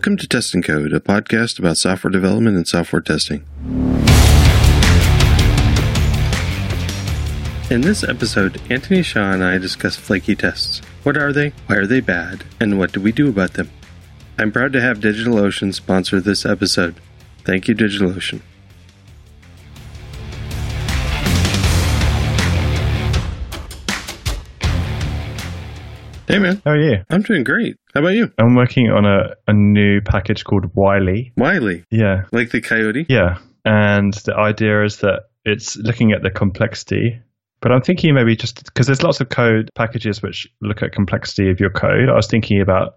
Welcome to Test and Code, a podcast about software development and software testing. In this episode, Anthony Shaw and I discuss flaky tests. What are they? Why are they bad? And what do we do about them? I'm proud to have DigitalOcean sponsor this episode. Thank you, DigitalOcean. Hey man, How are you? I'm doing great. How about you? I'm working on a, a new package called Wily. Wily, Yeah. like the coyote? Yeah. And the idea is that it's looking at the complexity. But I'm thinking maybe just because there's lots of code packages which look at complexity of your code. I was thinking about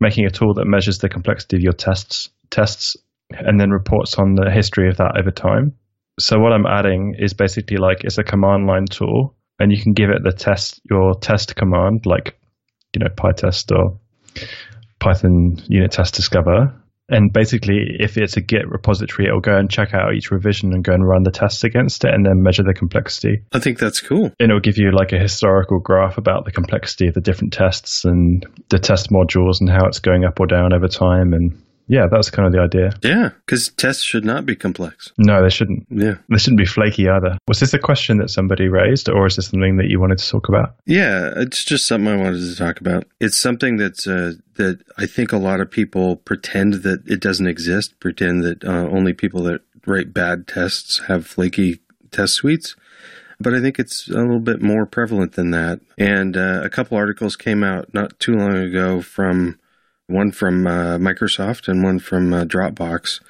making a tool that measures the complexity of your tests tests and then reports on the history of that over time. So what I'm adding is basically like it's a command line tool and you can give it the test your test command like you know pytest or python unit test discover and basically if it's a git repository it'll go and check out each revision and go and run the tests against it and then measure the complexity I think that's cool. and it'll give you like a historical graph about the complexity of the different tests and the test modules and how it's going up or down over time and yeah that's kind of the idea Yeah, because tests should not be complex. no they shouldn't Yeah. they shouldn't be flaky either was this a question that somebody raised or is this something that you wanted to talk about Yeah, it's just something I wanted to talk about. It's something that's uh, that I think a lot of people pretend that it doesn't exist, pretend that uh, only people that write bad tests have flaky test suites. But I think it's a little bit more prevalent than that. And uh, a couple articles came out not too long ago from one from uh, Microsoft and one from uh, Dropbox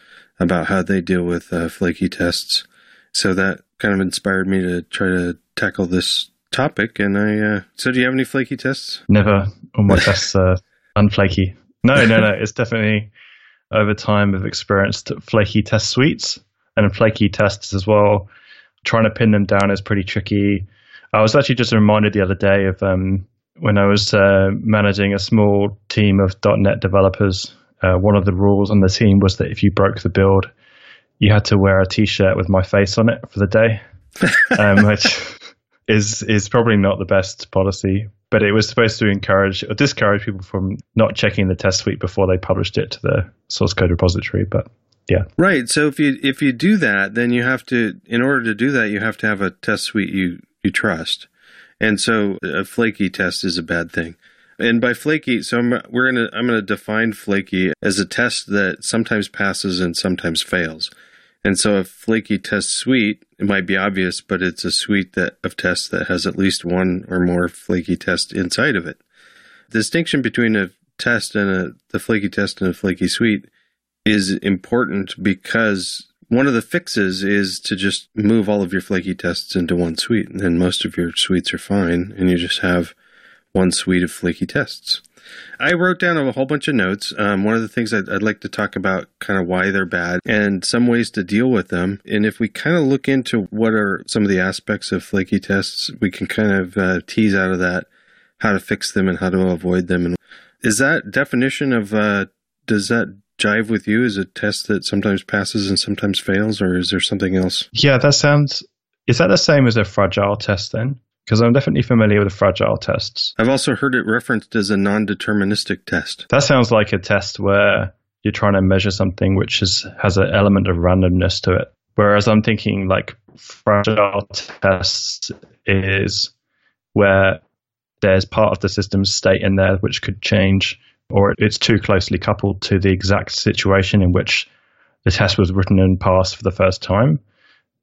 about how they deal with uh, flaky tests. So that kind of inspired me to try to tackle this topic. And I, uh, so do you have any flaky tests? Never. All my tests are unflaky. No, no, no. It's definitely over time I've experienced flaky test suites and flaky tests as well. Trying to pin them down is pretty tricky. I was actually just reminded the other day of um, when I was uh, managing a small team of .NET developers. Uh, one of the rules on the team was that if you broke the build, you had to wear a T-shirt with my face on it for the day, um, which is is probably not the best policy. But it was supposed to encourage or discourage people from not checking the test suite before they published it to the source code repository. But yeah, Right. So if you if you do that, then you have to, in order to do that, you have to have a test suite you you trust. And so a flaky test is a bad thing. And by flaky, so I'm, we're gonna I'm gonna define flaky as a test that sometimes passes and sometimes fails. And so a flaky test suite, it might be obvious, but it's a suite that of tests that has at least one or more flaky test inside of it. The distinction between a test and a the flaky test and a flaky suite is important because one of the fixes is to just move all of your flaky tests into one suite, and then most of your suites are fine, and you just have one suite of flaky tests. I wrote down a whole bunch of notes. Um, one of the things I'd, I'd like to talk about, kind of why they're bad and some ways to deal with them. And if we kind of look into what are some of the aspects of flaky tests, we can kind of uh, tease out of that how to fix them and how to avoid them. And is that definition of uh, does that jive with you as a test that sometimes passes and sometimes fails, or is there something else? yeah, that sounds. Is that the same as a fragile test then? Because I'm definitely familiar with fragile tests. I've also heard it referenced as a non deterministic test. That sounds like a test where you're trying to measure something which is, has an element of randomness to it. Whereas I'm thinking like fragile tests is where there's part of the system's state in there which could change, or it's too closely coupled to the exact situation in which the test was written and passed for the first time.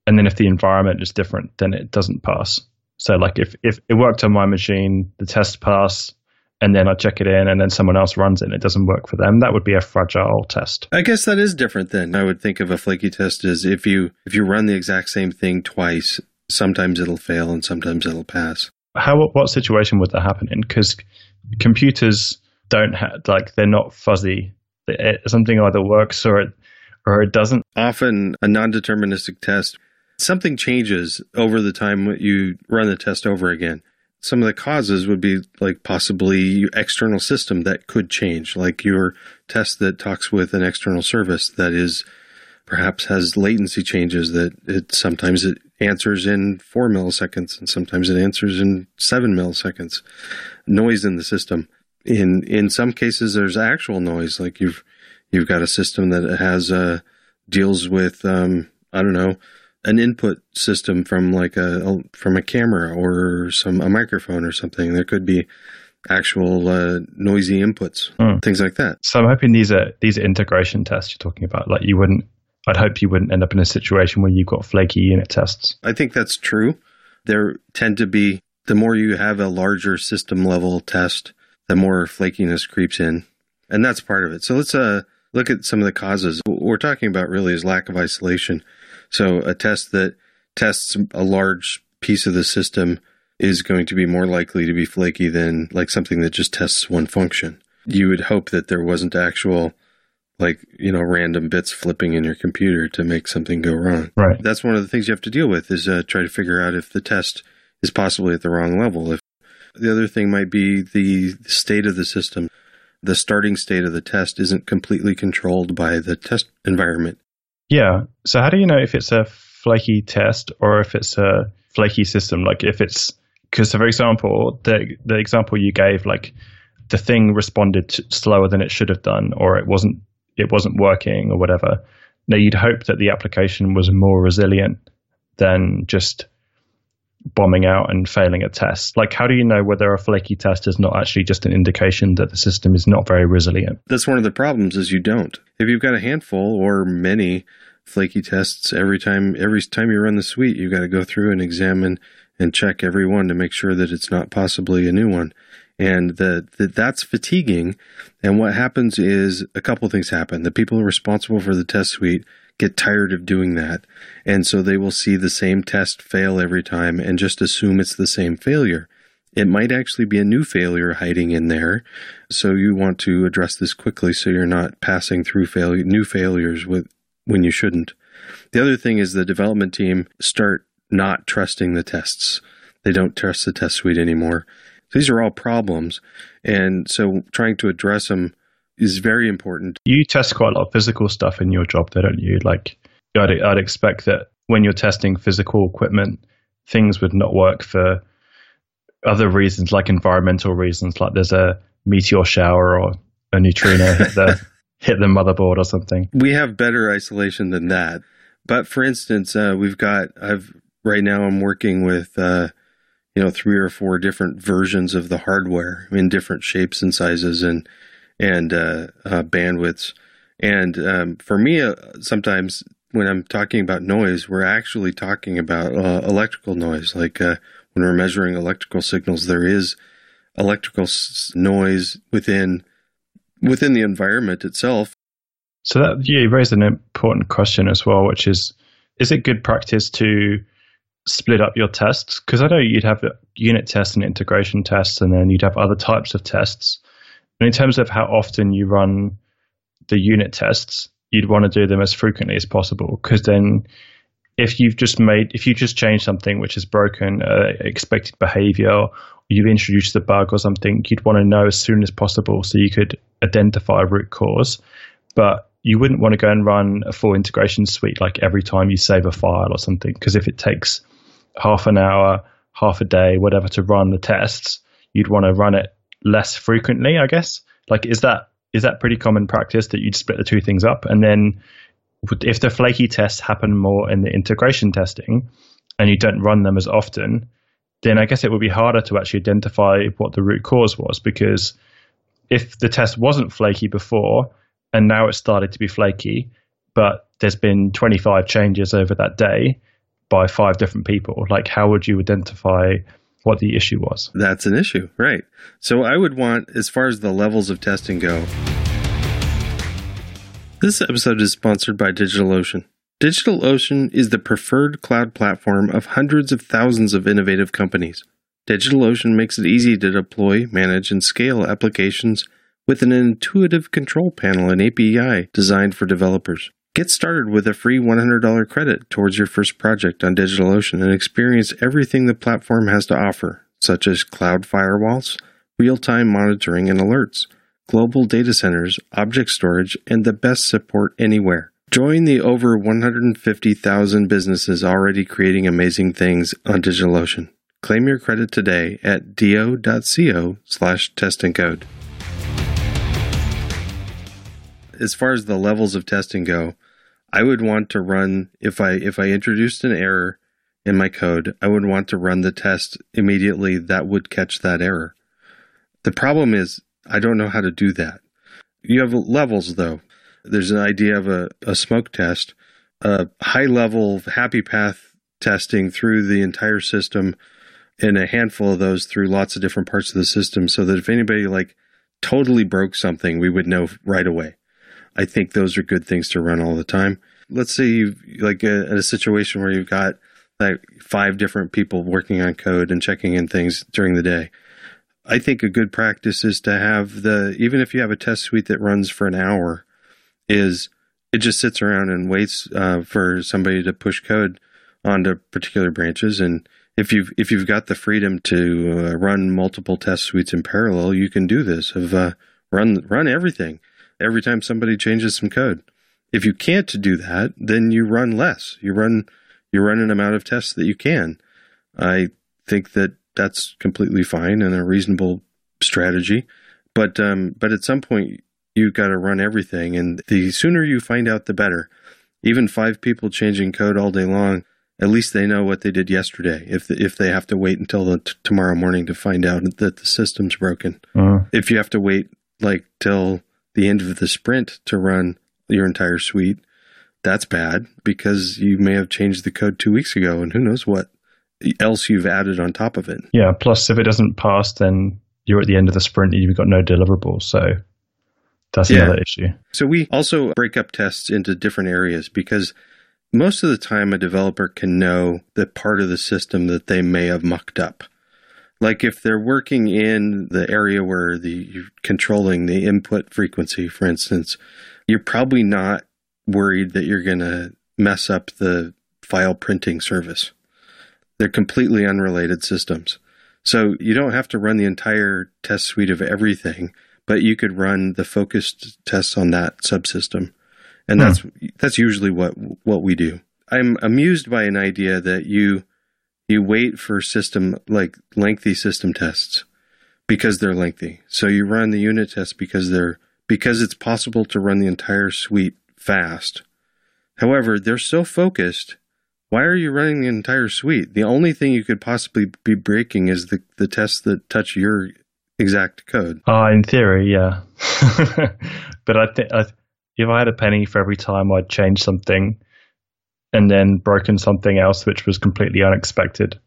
And then if the environment is different, then it doesn't pass. So like if, if it worked on my machine, the test passed, and then I check it in and then someone else runs it and it doesn't work for them, that would be a fragile test. I guess that is different then. I would think of a flaky test as if you if you run the exact same thing twice, sometimes it'll fail and sometimes it'll pass. How what situation would that happen in? Because computers don't have like they're not fuzzy. It, eh, something either works or it or it doesn't. Often a non-deterministic test, something changes over the time you run the test over again. Some of the causes would be like possibly external system that could change, like your test that talks with an external service that is perhaps has latency changes that it sometimes it answers in four milliseconds and sometimes it answers in seven milliseconds. Noise in the system. In in some cases there's actual noise, like you've You've got a system that has uh, deals with um, I don't know an input system from like a, from a camera or some a microphone or something. There could be actual uh, noisy inputs, mm. things like that. So I'm hoping these are these are integration tests you're talking about. Like you wouldn't, I'd hope you wouldn't end up in a situation where you've got flaky unit tests. I think that's true. There tend to be the more you have a larger system level test, the more flakiness creeps in, and that's part of it. So let's uh, look at some of the causes. What we're talking about really is lack of isolation. So a test that tests a large piece of the system is going to be more likely to be flaky than like something that just tests one function. You would hope that there wasn't actual like, you know, random bits flipping in your computer to make something go wrong. Right. That's one of the things you have to deal with is uh, try to figure out if the test is possibly at the wrong level. If the other thing might be the state of the system. The starting state of the test isn't completely controlled by the test environment. Yeah. So how do you know if it's a flaky test or if it's a flaky system? Like if it's because, for example, the the example you gave, like the thing responded slower than it should have done, or it wasn't it wasn't working, or whatever. Now you'd hope that the application was more resilient than just bombing out and failing a test. Like, how do you know whether a flaky test is not actually just an indication that the system is not very resilient? That's one of the problems is you don't. If you've got a handful or many flaky tests every time every time you run the suite, you've got to go through and examine and check every one to make sure that it's not possibly a new one. And that that's fatiguing. And what happens is a couple things happen. The people responsible for the test suite get tired of doing that. And so they will see the same test fail every time and just assume it's the same failure. It might actually be a new failure hiding in there. So you want to address this quickly so you're not passing through failure, new failures with, when you shouldn't. The other thing is the development team start not trusting the tests. They don't trust the test suite anymore. These are all problems. And so trying to address them is very important. You test quite a lot of physical stuff in your job, though, don't you? Like, I'd, I'd expect that when you're testing physical equipment, things would not work for other reasons, like environmental reasons, like there's a meteor shower or a neutrino hit the hit the motherboard or something. We have better isolation than that. But for instance, uh, we've got I've right now I'm working with uh, you know three or four different versions of the hardware in different shapes and sizes and and uh, uh bandwidths. And um, for me, uh, sometimes when I'm talking about noise, we're actually talking about uh, electrical noise. Like when we're measuring electrical signals, there is electrical s- noise within within the environment itself. So that yeah, you raised an important question as well, which is: is it good practice to split up your tests? Because I know you'd have unit tests and integration tests, and then you'd have other types of tests. And in terms of how often you run the unit tests, you'd want to do them as frequently as possible. Because then, if you've just made, if you just changed something which is broken, uh, expected behavior, or you've introduced a bug or something, you'd want to know as soon as possible so you could identify a root cause. But you wouldn't want to go and run a full integration suite like every time you save a file or something. Because if it takes half an hour, half a day, whatever to run the tests, you'd want to run it less frequently, I guess. Like, is that is that pretty common practice that you'd split the two things up? And then if the flaky tests happen more in the integration testing and you don't run them as often, then I guess it would be harder to actually identify what the root cause was because if the test wasn't flaky before and now it started to be flaky, but there's been 25 changes over that day, by five different people. Like, how would you identify what the issue was? That's an issue, right? So, I would want, as far as the levels of testing go, this episode is sponsored by DigitalOcean. DigitalOcean is the preferred cloud platform of hundreds of thousands of innovative companies. DigitalOcean makes it easy to deploy, manage, and scale applications with an intuitive control panel and API designed for developers. Get started with a free $100 credit towards your first project on DigitalOcean and experience everything the platform has to offer, such as cloud firewalls, real time monitoring and alerts, global data centers, object storage, and the best support anywhere. Join the over 150,000 businesses already creating amazing things on DigitalOcean. Claim your credit today at do.co slash test and code. as far as the levels of testing go, I would want to run if I if I introduced an error in my code, I would want to run the test immediately that would catch that error. The problem is I don't know how to do that. You have levels though. There's an idea of a, a smoke test, a high level happy path testing through the entire system and a handful of those through lots of different parts of the system so that if anybody like totally broke something, we would know right away. I think those are good things to run all the time. Let's say you like a, a situation where you've got like five different people working on code and checking in things during the day. I think a good practice is to have the even if you have a test suite that runs for an hour, is it just sits around and waits uh, for somebody to push code onto particular branches and if you've if you've got the freedom to uh, run multiple test suites in parallel, you can do this. Of uh, run run everything every time somebody changes some code. If you can't do that, then you run less. You run you run an amount of tests that you can. I think that that's completely fine and a reasonable strategy. But um, but at some point you've got to run everything, and the sooner you find out, the better. Even five people changing code all day long, at least they know what they did yesterday. If the, if they have to wait until the t- tomorrow morning to find out that the system's broken, uh-huh. if you have to wait like till the end of the sprint to run your entire suite, that's bad because you may have changed the code two weeks ago and who knows what else you've added on top of it. Yeah. Plus, if it doesn't pass, then you're at the end of the sprint and you've got no deliverables. So that's yeah. another issue. So we also break up tests into different areas because most of the time a developer can know the part of the system that they may have mucked up. Like if they're working in the area where the you're controlling the input frequency, for instance, you're probably not worried that you're going to mess up the file printing service. They're completely unrelated systems. So you don't have to run the entire test suite of everything, but you could run the focused tests on that subsystem. And hmm. that's that's usually what what we do. I'm amused by an idea that you you wait for system like lengthy system tests because they're lengthy. So you run the unit tests because they're because it's possible to run the entire suite fast. However, they're so focused. Why are you running the entire suite? The only thing you could possibly be breaking is the, the tests that touch your exact code. Uh, in theory, yeah. but I think if I had a penny for every time I'd change something and then broken something else which was completely unexpected,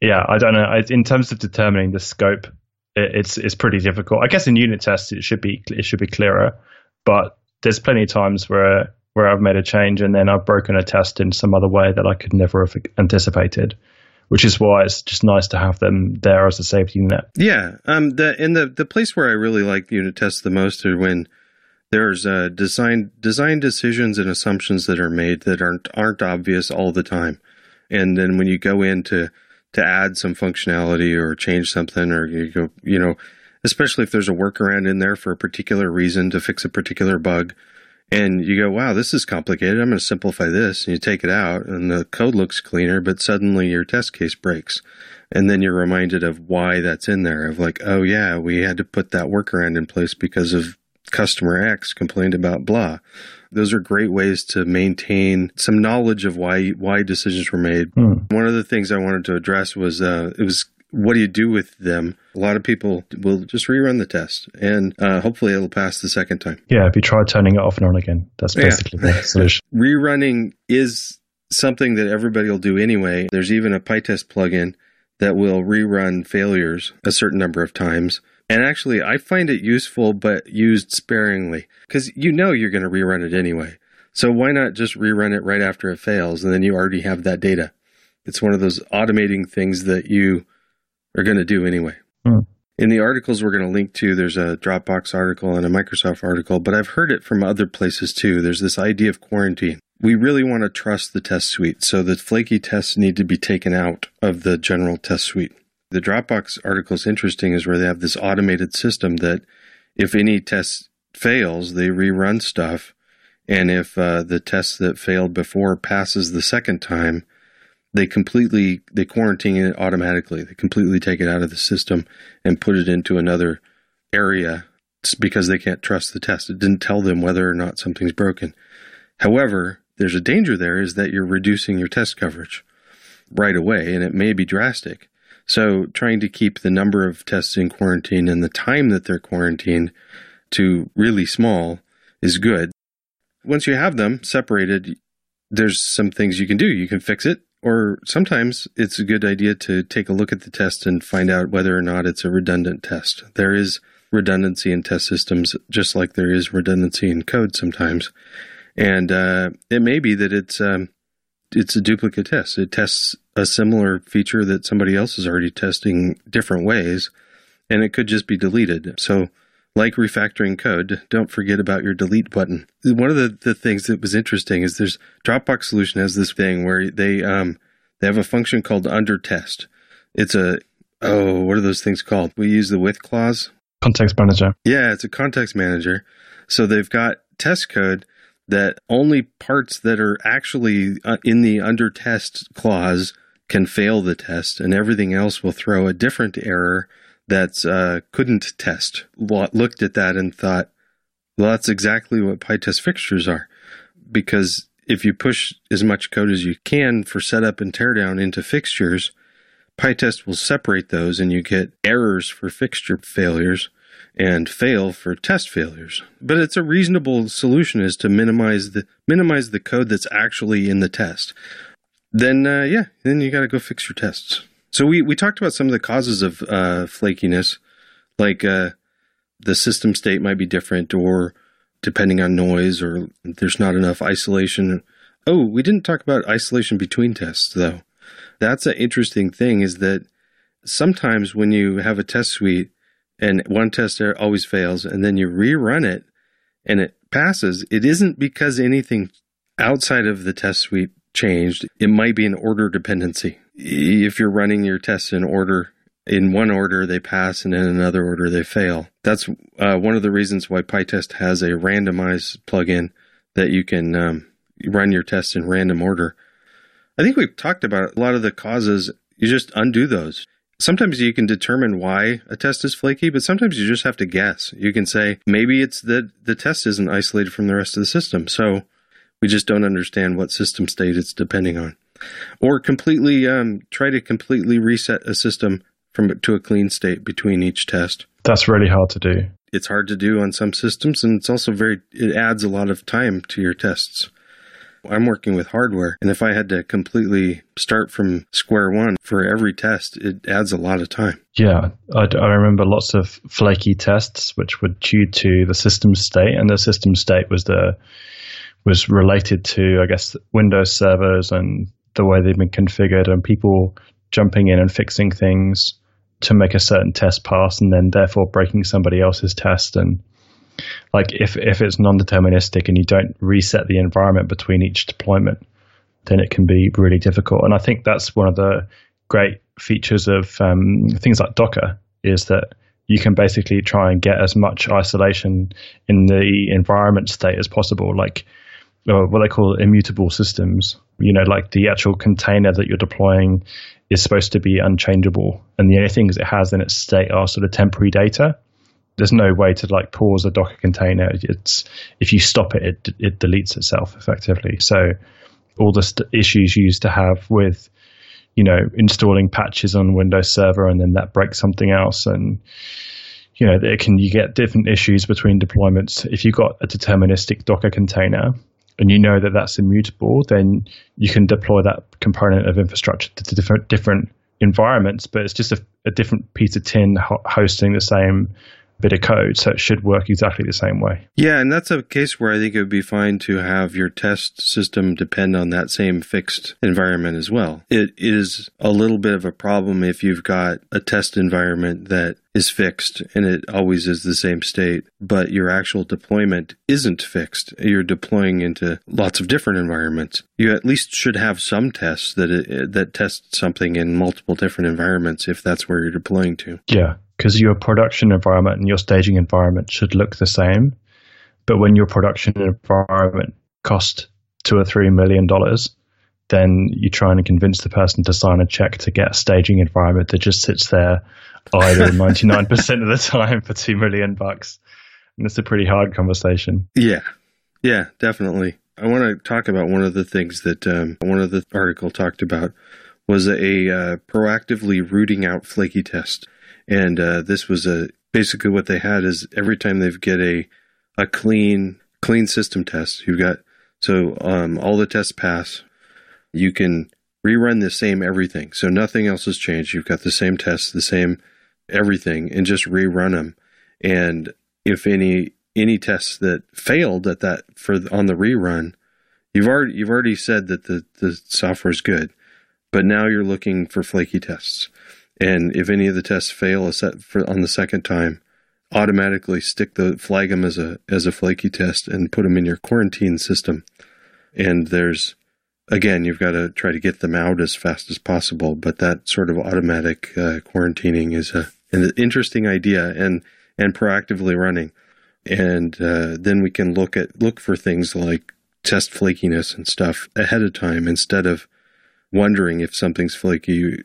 yeah, I don't know. I, in terms of determining the scope, it, it's it's pretty difficult. I guess in unit tests it should be it should be clearer, but there's plenty of times where where I've made a change and then I've broken a test in some other way that I could never have anticipated. Which is why it's just nice to have them there as a safety net. Yeah, um, the and the the place where I really like unit tests the most are when there's uh, design design decisions and assumptions that are made that aren't aren't obvious all the time, and then when you go in to to add some functionality or change something, or you go, you know, especially if there's a workaround in there for a particular reason to fix a particular bug. And you go, wow, this is complicated. I'm going to simplify this. And you take it out, and the code looks cleaner, but suddenly your test case breaks. And then you're reminded of why that's in there of like, oh, yeah, we had to put that workaround in place because of customer X complained about blah. Those are great ways to maintain some knowledge of why why decisions were made. Hmm. One of the things I wanted to address was uh, it was what do you do with them? A lot of people will just rerun the test, and uh, hopefully it'll pass the second time. Yeah, if you try turning it off and on again, that's basically yeah. the solution. Rerunning is something that everybody will do anyway. There's even a PyTest plugin that will rerun failures a certain number of times. And actually, I find it useful, but used sparingly because you know you're going to rerun it anyway. So why not just rerun it right after it fails and then you already have that data? It's one of those automating things that you are going to do anyway. Hmm. In the articles we're going to link to, there's a Dropbox article and a Microsoft article, but I've heard it from other places too. There's this idea of quarantine. We really want to trust the test suite, so the flaky tests need to be taken out of the general test suite. The Dropbox article is interesting is where they have this automated system that if any test fails, they rerun stuff. And if uh, the test that failed before passes the second time, they completely they quarantine it automatically. They completely take it out of the system and put it into another area because they can't trust the test. It didn't tell them whether or not something's broken. However, there's a danger there is that you're reducing your test coverage right away, and it may be drastic. So, trying to keep the number of tests in quarantine and the time that they're quarantined to really small is good. Once you have them separated, there's some things you can do. You can fix it, or sometimes it's a good idea to take a look at the test and find out whether or not it's a redundant test. There is redundancy in test systems, just like there is redundancy in code sometimes. And uh, it may be that it's um, it's a duplicate test. It tests a similar feature that somebody else is already testing different ways, and it could just be deleted. So, like refactoring code, don't forget about your delete button. One of the, the things that was interesting is there's Dropbox solution has this thing where they um they have a function called under test. It's a oh what are those things called? We use the with clause. Context manager. Yeah, it's a context manager. So they've got test code that only parts that are actually uh, in the under test clause can fail the test, and everything else will throw a different error that's uh, couldn't test. Looked at that and thought, well, that's exactly what PyTest fixtures are, because if you push as much code as you can for setup and teardown into fixtures, PyTest will separate those, and you get errors for fixture failures and fail for test failures. But it's a reasonable solution is to minimize the minimize the code that's actually in the test. Then uh, yeah, then you got to go fix your tests. So we we talked about some of the causes of uh, flakiness, like uh, the system state might be different, or depending on noise, or there's not enough isolation. Oh, we didn't talk about isolation between tests though. That's an interesting thing. Is that sometimes when you have a test suite and one test always fails, and then you rerun it and it passes, it isn't because anything outside of the test suite changed. It might be an order dependency. If you're running your tests in order, in one order they pass and in another order they fail. That's uh, one of the reasons why PyTest has a randomized plugin that you can um, run your tests in random order. I think we've talked about a lot of the causes. You just undo those. Sometimes you can determine why a test is flaky, but sometimes you just have to guess. You can say, maybe it's that the test isn't isolated from the rest of the system. So we just don't understand what system state it's depending on. Or completely um, try to completely reset a system from to a clean state between each test. That's really hard to do. It's hard to do on some systems, and it's also very, it adds a lot of time to your tests. I'm working with hardware. And if I had to completely start from square one for every test, it adds a lot of time. Yeah. I, I remember lots of flaky tests, which were due to the system state. And the system state was the, was related to, I guess, Windows servers and the way they've been configured and people jumping in and fixing things to make a certain test pass and then therefore breaking somebody else's test and like if if it's non-deterministic and you don't reset the environment between each deployment, then it can be really difficult. And I think that's one of the great features of um, things like Docker is that you can basically try and get as much isolation in the environment state as possible, like Uh, what they call immutable systems. You know, like the actual container that you're deploying is supposed to be unchangeable, and the only things it has in its state are sort of temporary data there's no way to like pause a Docker container. It's if you stop it, it, it deletes itself effectively. So all the st- issues you used to have with you know installing patches on Windows Server and then that breaks something else and you know it can you get different issues between deployments. If you've got a deterministic Docker container and you know that that's immutable, then you can deploy that component of infrastructure to different different environments, but it's just a, a different piece of tin ho- hosting the same bit of code, so it should work exactly the same way. Yeah, and that's a case where I think it would be fine to have your test system depend on that same fixed environment as well. It is a little bit of a problem if you've got a test environment that is fixed and it always is the same state, but your actual deployment isn't fixed. You're deploying into lots of different environments. You at least should have some tests that it, that test something in multiple different environments if that's where you're deploying to. Yeah, because your production environment and your staging environment should look the same. But when your production environment costs two or three million dollars, then you try and convince the person to sign a check to get a staging environment that just sits there idle 99% of the time for two million bucks. and it's a pretty hard conversation. Yeah, yeah, definitely. I want to talk about one of the things that um, one of the article talked about was a uh, proactively rooting out flaky test, and uh, this was a basically what they had is every time they get a a clean clean system test, you've got so um, all the tests pass, you can rerun the same everything. So nothing else has changed. You've got the same tests, the same everything, and just rerun them. And if any any tests that failed at that for on the rerun, you've already you've already said that the the software is good, but now you're looking for flaky tests. And if any of the tests fail for on the second time, automatically stick the flag them as a as a flaky test and put them in your quarantine system. And there's again, you've got to try to get them out as fast as possible. But that sort of automatic uh, quarantining is a, an interesting idea and and proactively running. And uh, then we can look at look for things like test flakiness and stuff ahead of time instead of wondering if something's flaky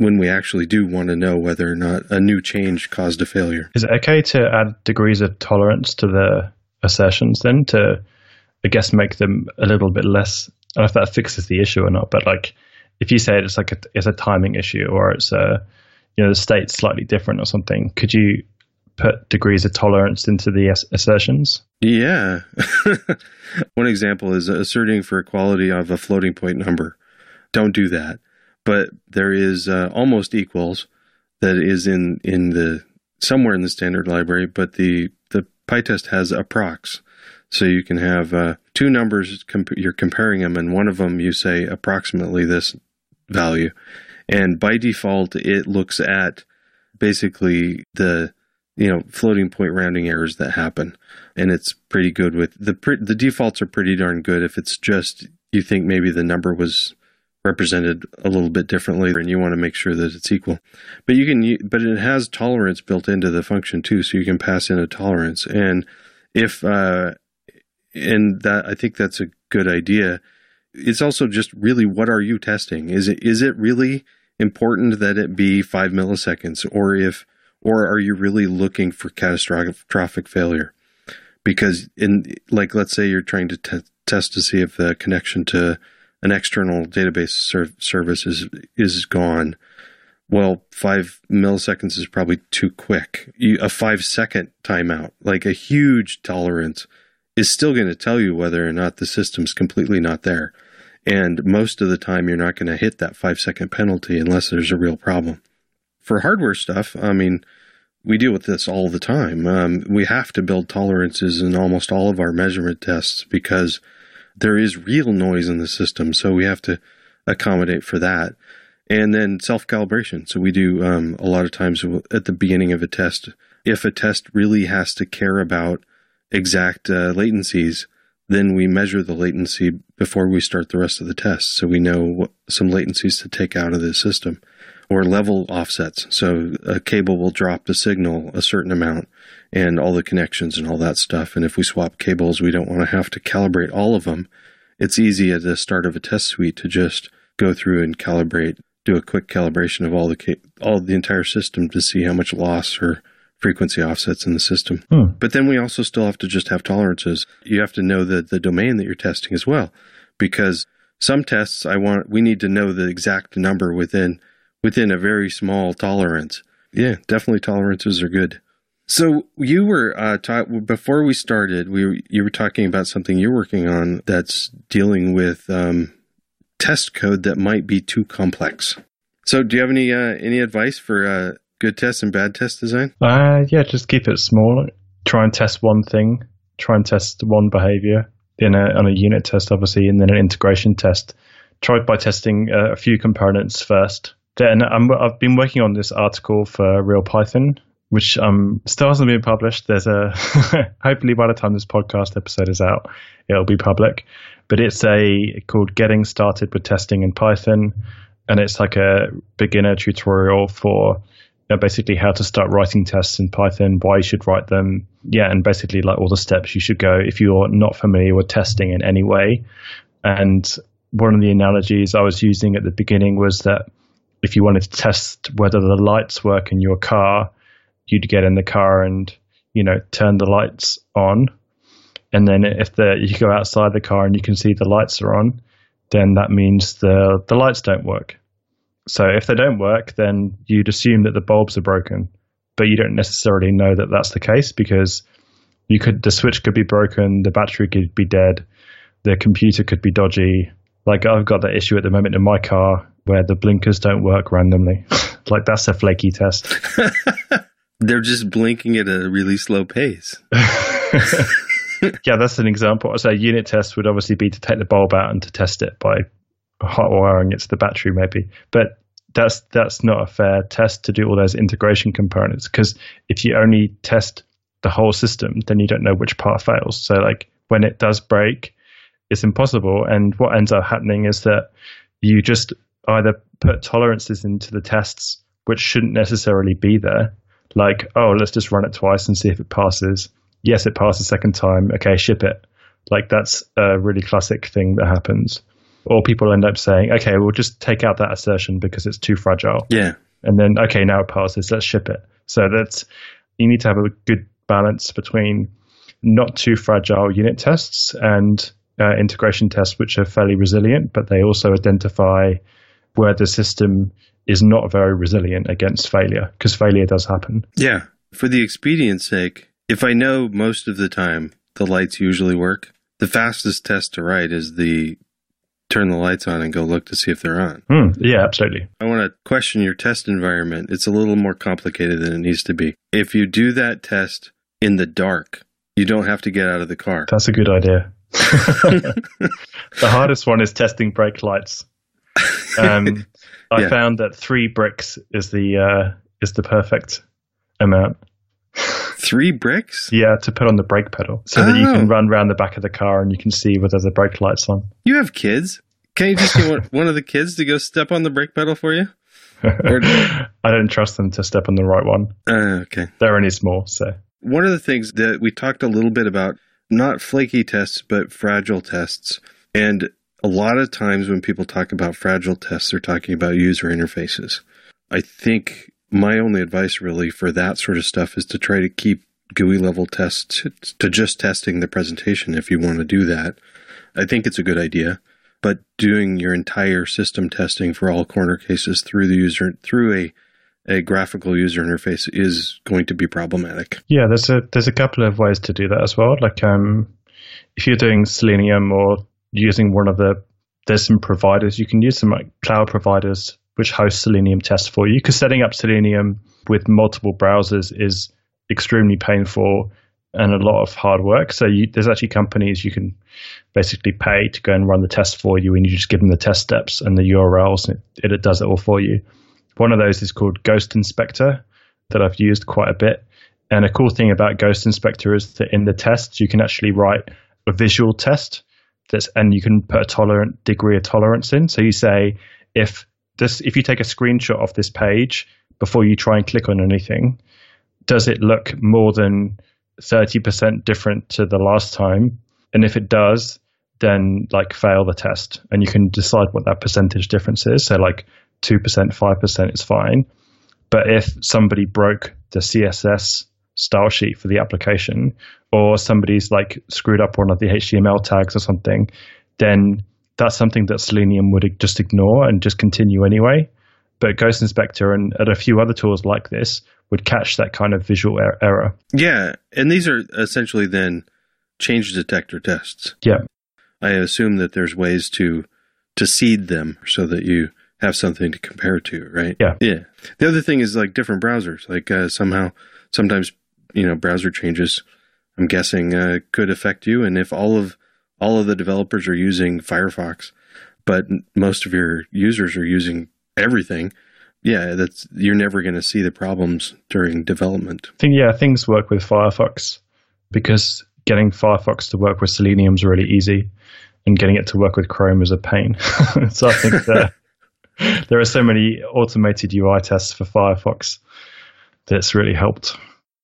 when we actually do want to know whether or not a new change caused a failure. Is it okay to add degrees of tolerance to the assertions then to, I guess, make them a little bit less don't know if that fixes the issue or not, but like if you say it's like a, it's a timing issue or it's a you know the state's slightly different or something, could you put degrees of tolerance into the assertions? Yeah. One example is asserting for equality of a floating point number. Don't do that. But there is uh, almost equals that is in in the somewhere in the standard library, but the the PyTest has approx. So you can have uh, two numbers, comp- you're comparing them, and one of them you say approximately this value. And by default, it looks at basically the you know floating point rounding errors that happen, and it's pretty good with the the defaults are pretty darn good. If it's just you think maybe the number was represented a little bit differently and you want to make sure that it's equal but you can but it has tolerance built into the function too so you can pass in a tolerance and if uh, and that I think that's a good idea. It's also just really what are you testing? Is it is it really important that it be five milliseconds, or if or are you really looking for catastrophic failure? Because in like let's say you're trying to t- test to see if the connection to an external database ser- service is is gone. Well, five milliseconds is probably too quick. You, a five second timeout, like a huge tolerance, is still going to tell you whether or not the system's completely not there. And most of the time, you're not going to hit that five second penalty unless there's a real problem. For hardware stuff, I mean, we deal with this all the time. Um, we have to build tolerances in almost all of our measurement tests because there is real noise in the system. So we have to accommodate for that. And then self calibration. So we do um, a lot of times at the beginning of a test, if a test really has to care about exact uh, latencies, then we measure the latency before we start the rest of the test. So we know what, some latencies to take out of the system or level offsets. So a cable will drop the signal a certain amount and all the connections and all that stuff. And if we swap cables, we don't want to have to calibrate all of them. It's easy at the start of a test suite to just go through and calibrate, do a quick calibration of all the all the entire system to see how much loss or frequency offsets in the system. Hmm. But then we also still have to just have tolerances. You have to know the, the domain that you're testing as well, because some tests I want, we need to know the exact number within, within a very small tolerance. Yeah, definitely tolerances are good. So you were uh, taught before we started. We you were talking about something you're working on that's dealing with um, test code that might be too complex. So do you have any uh, any advice for uh, good test and bad test design? Uh, yeah, just keep it small. Try and test one thing. Try and test one behavior in a, on a unit test, obviously, and then an integration test. Try by testing a few components first. Then i have been working on this article for Real Python, which um, still hasn't been published. There's a hopefully by the time this podcast episode is out, it'll be public. But it's a called Getting Started with Testing in Python, and it's like a beginner tutorial for know, basically how to start writing tests in Python, why you should write them. Yeah, and basically like all the steps you should go if you're not familiar with testing in any way. And one of the analogies I was using at the beginning was that if you wanted to test whether the lights work in your car, you'd get in the car and you know, turn the lights on, and then if the you go outside the car and you can see the lights are on, then that means the the lights don't work. So if they don't work, then you'd assume that the bulbs are broken, but you don't necessarily know that that's the case because you could the switch could be broken, the battery could be dead, the computer could be dodgy. Like I've got that issue at the moment in my car where the blinkers don't work randomly. like that's a flaky test. They're just blinking at a really slow pace. yeah, that's an example. So a unit test would obviously be to take the bulb out and to test it by hot wiring it to the battery, maybe. But that's that's not a fair test to do all those integration components because if you only test the whole system, then you don't know which part fails. So like when it does break, it's impossible. And what ends up happening is that you just either put tolerances into the tests which shouldn't necessarily be there. Like, oh, let's just run it twice and see if it passes. Yes, it passed the second time. Okay, ship it. Like that's a really classic thing that happens. Or people end up saying, okay, we'll just take out that assertion because it's too fragile. Yeah. And then, okay, now it passes. Let's ship it. So that's you need to have a good balance between not too fragile unit tests and uh, integration tests, which are fairly resilient, but they also identify where the system is not very resilient against failure because failure does happen. Yeah. For the expedience sake, if I know most of the time the lights usually work, the fastest test to write is the turn the lights on and go look to see if they're on. Mm, yeah, absolutely. I want to question your test environment. It's a little more complicated than it needs to be. If you do that test in the dark, you don't have to get out of the car. That's a good idea. the hardest one is testing brake lights. Um, I yeah. found that three bricks is the uh, is the perfect amount. Three bricks? Yeah, to put on the brake pedal so oh. that you can oh. run around the back of the car and you can see whether the brake light's on. You have kids. Can you just get one of the kids to go step on the brake pedal for you? Or... I don't trust them to step on the right one. Uh, okay. They're only small, so. One of the things that we talked a little bit about, not flaky tests, but fragile tests. And a lot of times when people talk about fragile tests, they're talking about user interfaces. I think my only advice really for that sort of stuff is to try to keep GUI level tests to just testing the presentation if you want to do that. I think it's a good idea, but doing your entire system testing for all corner cases through the user through a a graphical user interface is going to be problematic. Yeah, there's a there's a couple of ways to do that as well. Like um, if you're doing Selenium or using one of the there's some providers you can use some like cloud providers which host Selenium tests for you because setting up Selenium with multiple browsers is extremely painful and a lot of hard work. So you, there's actually companies you can basically pay to go and run the test for you, and you just give them the test steps and the URLs, and it, it does it all for you. One of those is called Ghost Inspector that I've used quite a bit. And a cool thing about Ghost Inspector is that in the tests you can actually write a visual test that's and you can put a tolerant degree of tolerance in. So you say if this if you take a screenshot of this page before you try and click on anything, does it look more than 30% different to the last time? And if it does, then like fail the test and you can decide what that percentage difference is. So like 2%, 5% is fine. But if somebody broke the CSS style sheet for the application or somebody's like screwed up one of the HTML tags or something, then that's something that Selenium would just ignore and just continue anyway. But Ghost Inspector and, and a few other tools like this would catch that kind of visual er- error. Yeah, and these are essentially then change detector tests. Yeah. I assume that there's ways to to seed them so that you have something to compare to, right? Yeah. Yeah. The other thing is like different browsers. Like uh, somehow, sometimes you know browser changes. I'm guessing uh, could affect you, and if all of all of the developers are using Firefox, but most of your users are using everything. Yeah, that's you're never going to see the problems during development. I think yeah, things work with Firefox because getting Firefox to work with Selenium is really easy, and getting it to work with Chrome is a pain. so I think that there are so many automated UI tests for Firefox that's really helped.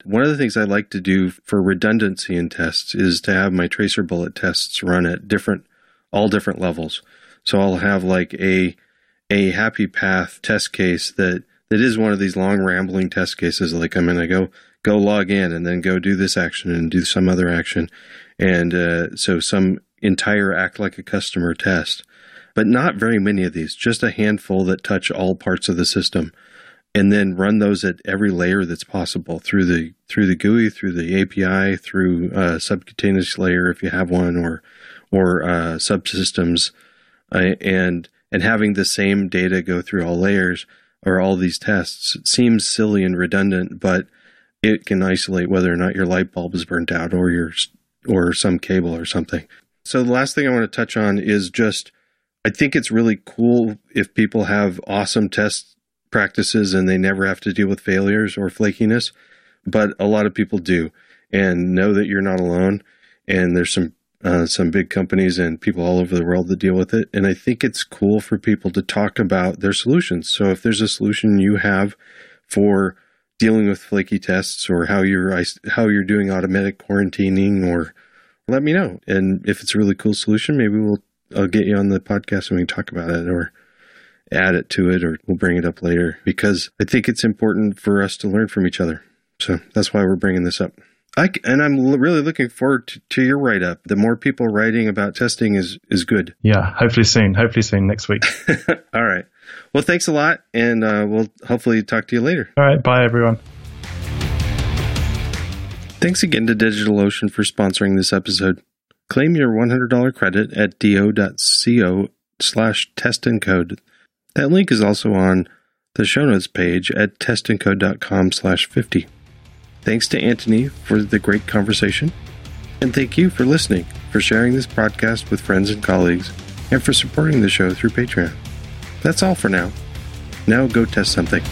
One of the things I like to do for redundancy in tests is to have my tracer bullet tests run at different, all different levels. So I'll have like a, a happy path test case that, that is one of these long rambling test cases. Like I'm going to go, go log in and then go do this action and do some other action. And uh, so some entire act like a customer test, but not very many of these, just a handful that touch all parts of the system. And then run those at every layer that's possible through the through the GUI, through the API, through uh, subcutaneous layer if you have one, or or uh, subsystems, uh, and and having the same data go through all layers or all these tests seems silly and redundant, but it can isolate whether or not your light bulb is burnt out or your or some cable or something. So the last thing I want to touch on is just I think it's really cool if people have awesome test practices and they never have to deal with failures or flakiness, but a lot of people do and know that you're not alone and there's some uh, some big companies and people all over the world that deal with it. And I think it's cool for people to talk about their solutions. So if there's a solution you have for dealing with flaky tests or how you're how you're doing automatic quarantining or let me know. And if it's a really cool solution, maybe we'll I'll get you on the podcast and we can talk about it or add it to it or we'll bring it up later because I think it's important for us to learn from each other. So that's why we're bringing this up. I, and I'm really looking forward to, to your write up. The more people writing about testing is is good. Yeah, hopefully soon. Hopefully soon next week. All right. Well, thanks a lot, and uh, we'll hopefully talk to you later. All right. Bye, everyone. Thanks again to DigitalOcean for sponsoring this episode. Claim your $100 credit at do.co slash test and code. That link is also on the show notes page at testandcode.com slash 50. Thanks to Anthony for the great conversation. And thank you for listening, for sharing this podcast with friends and colleagues, and for supporting the show through Patreon. That's all for now. Now go test something.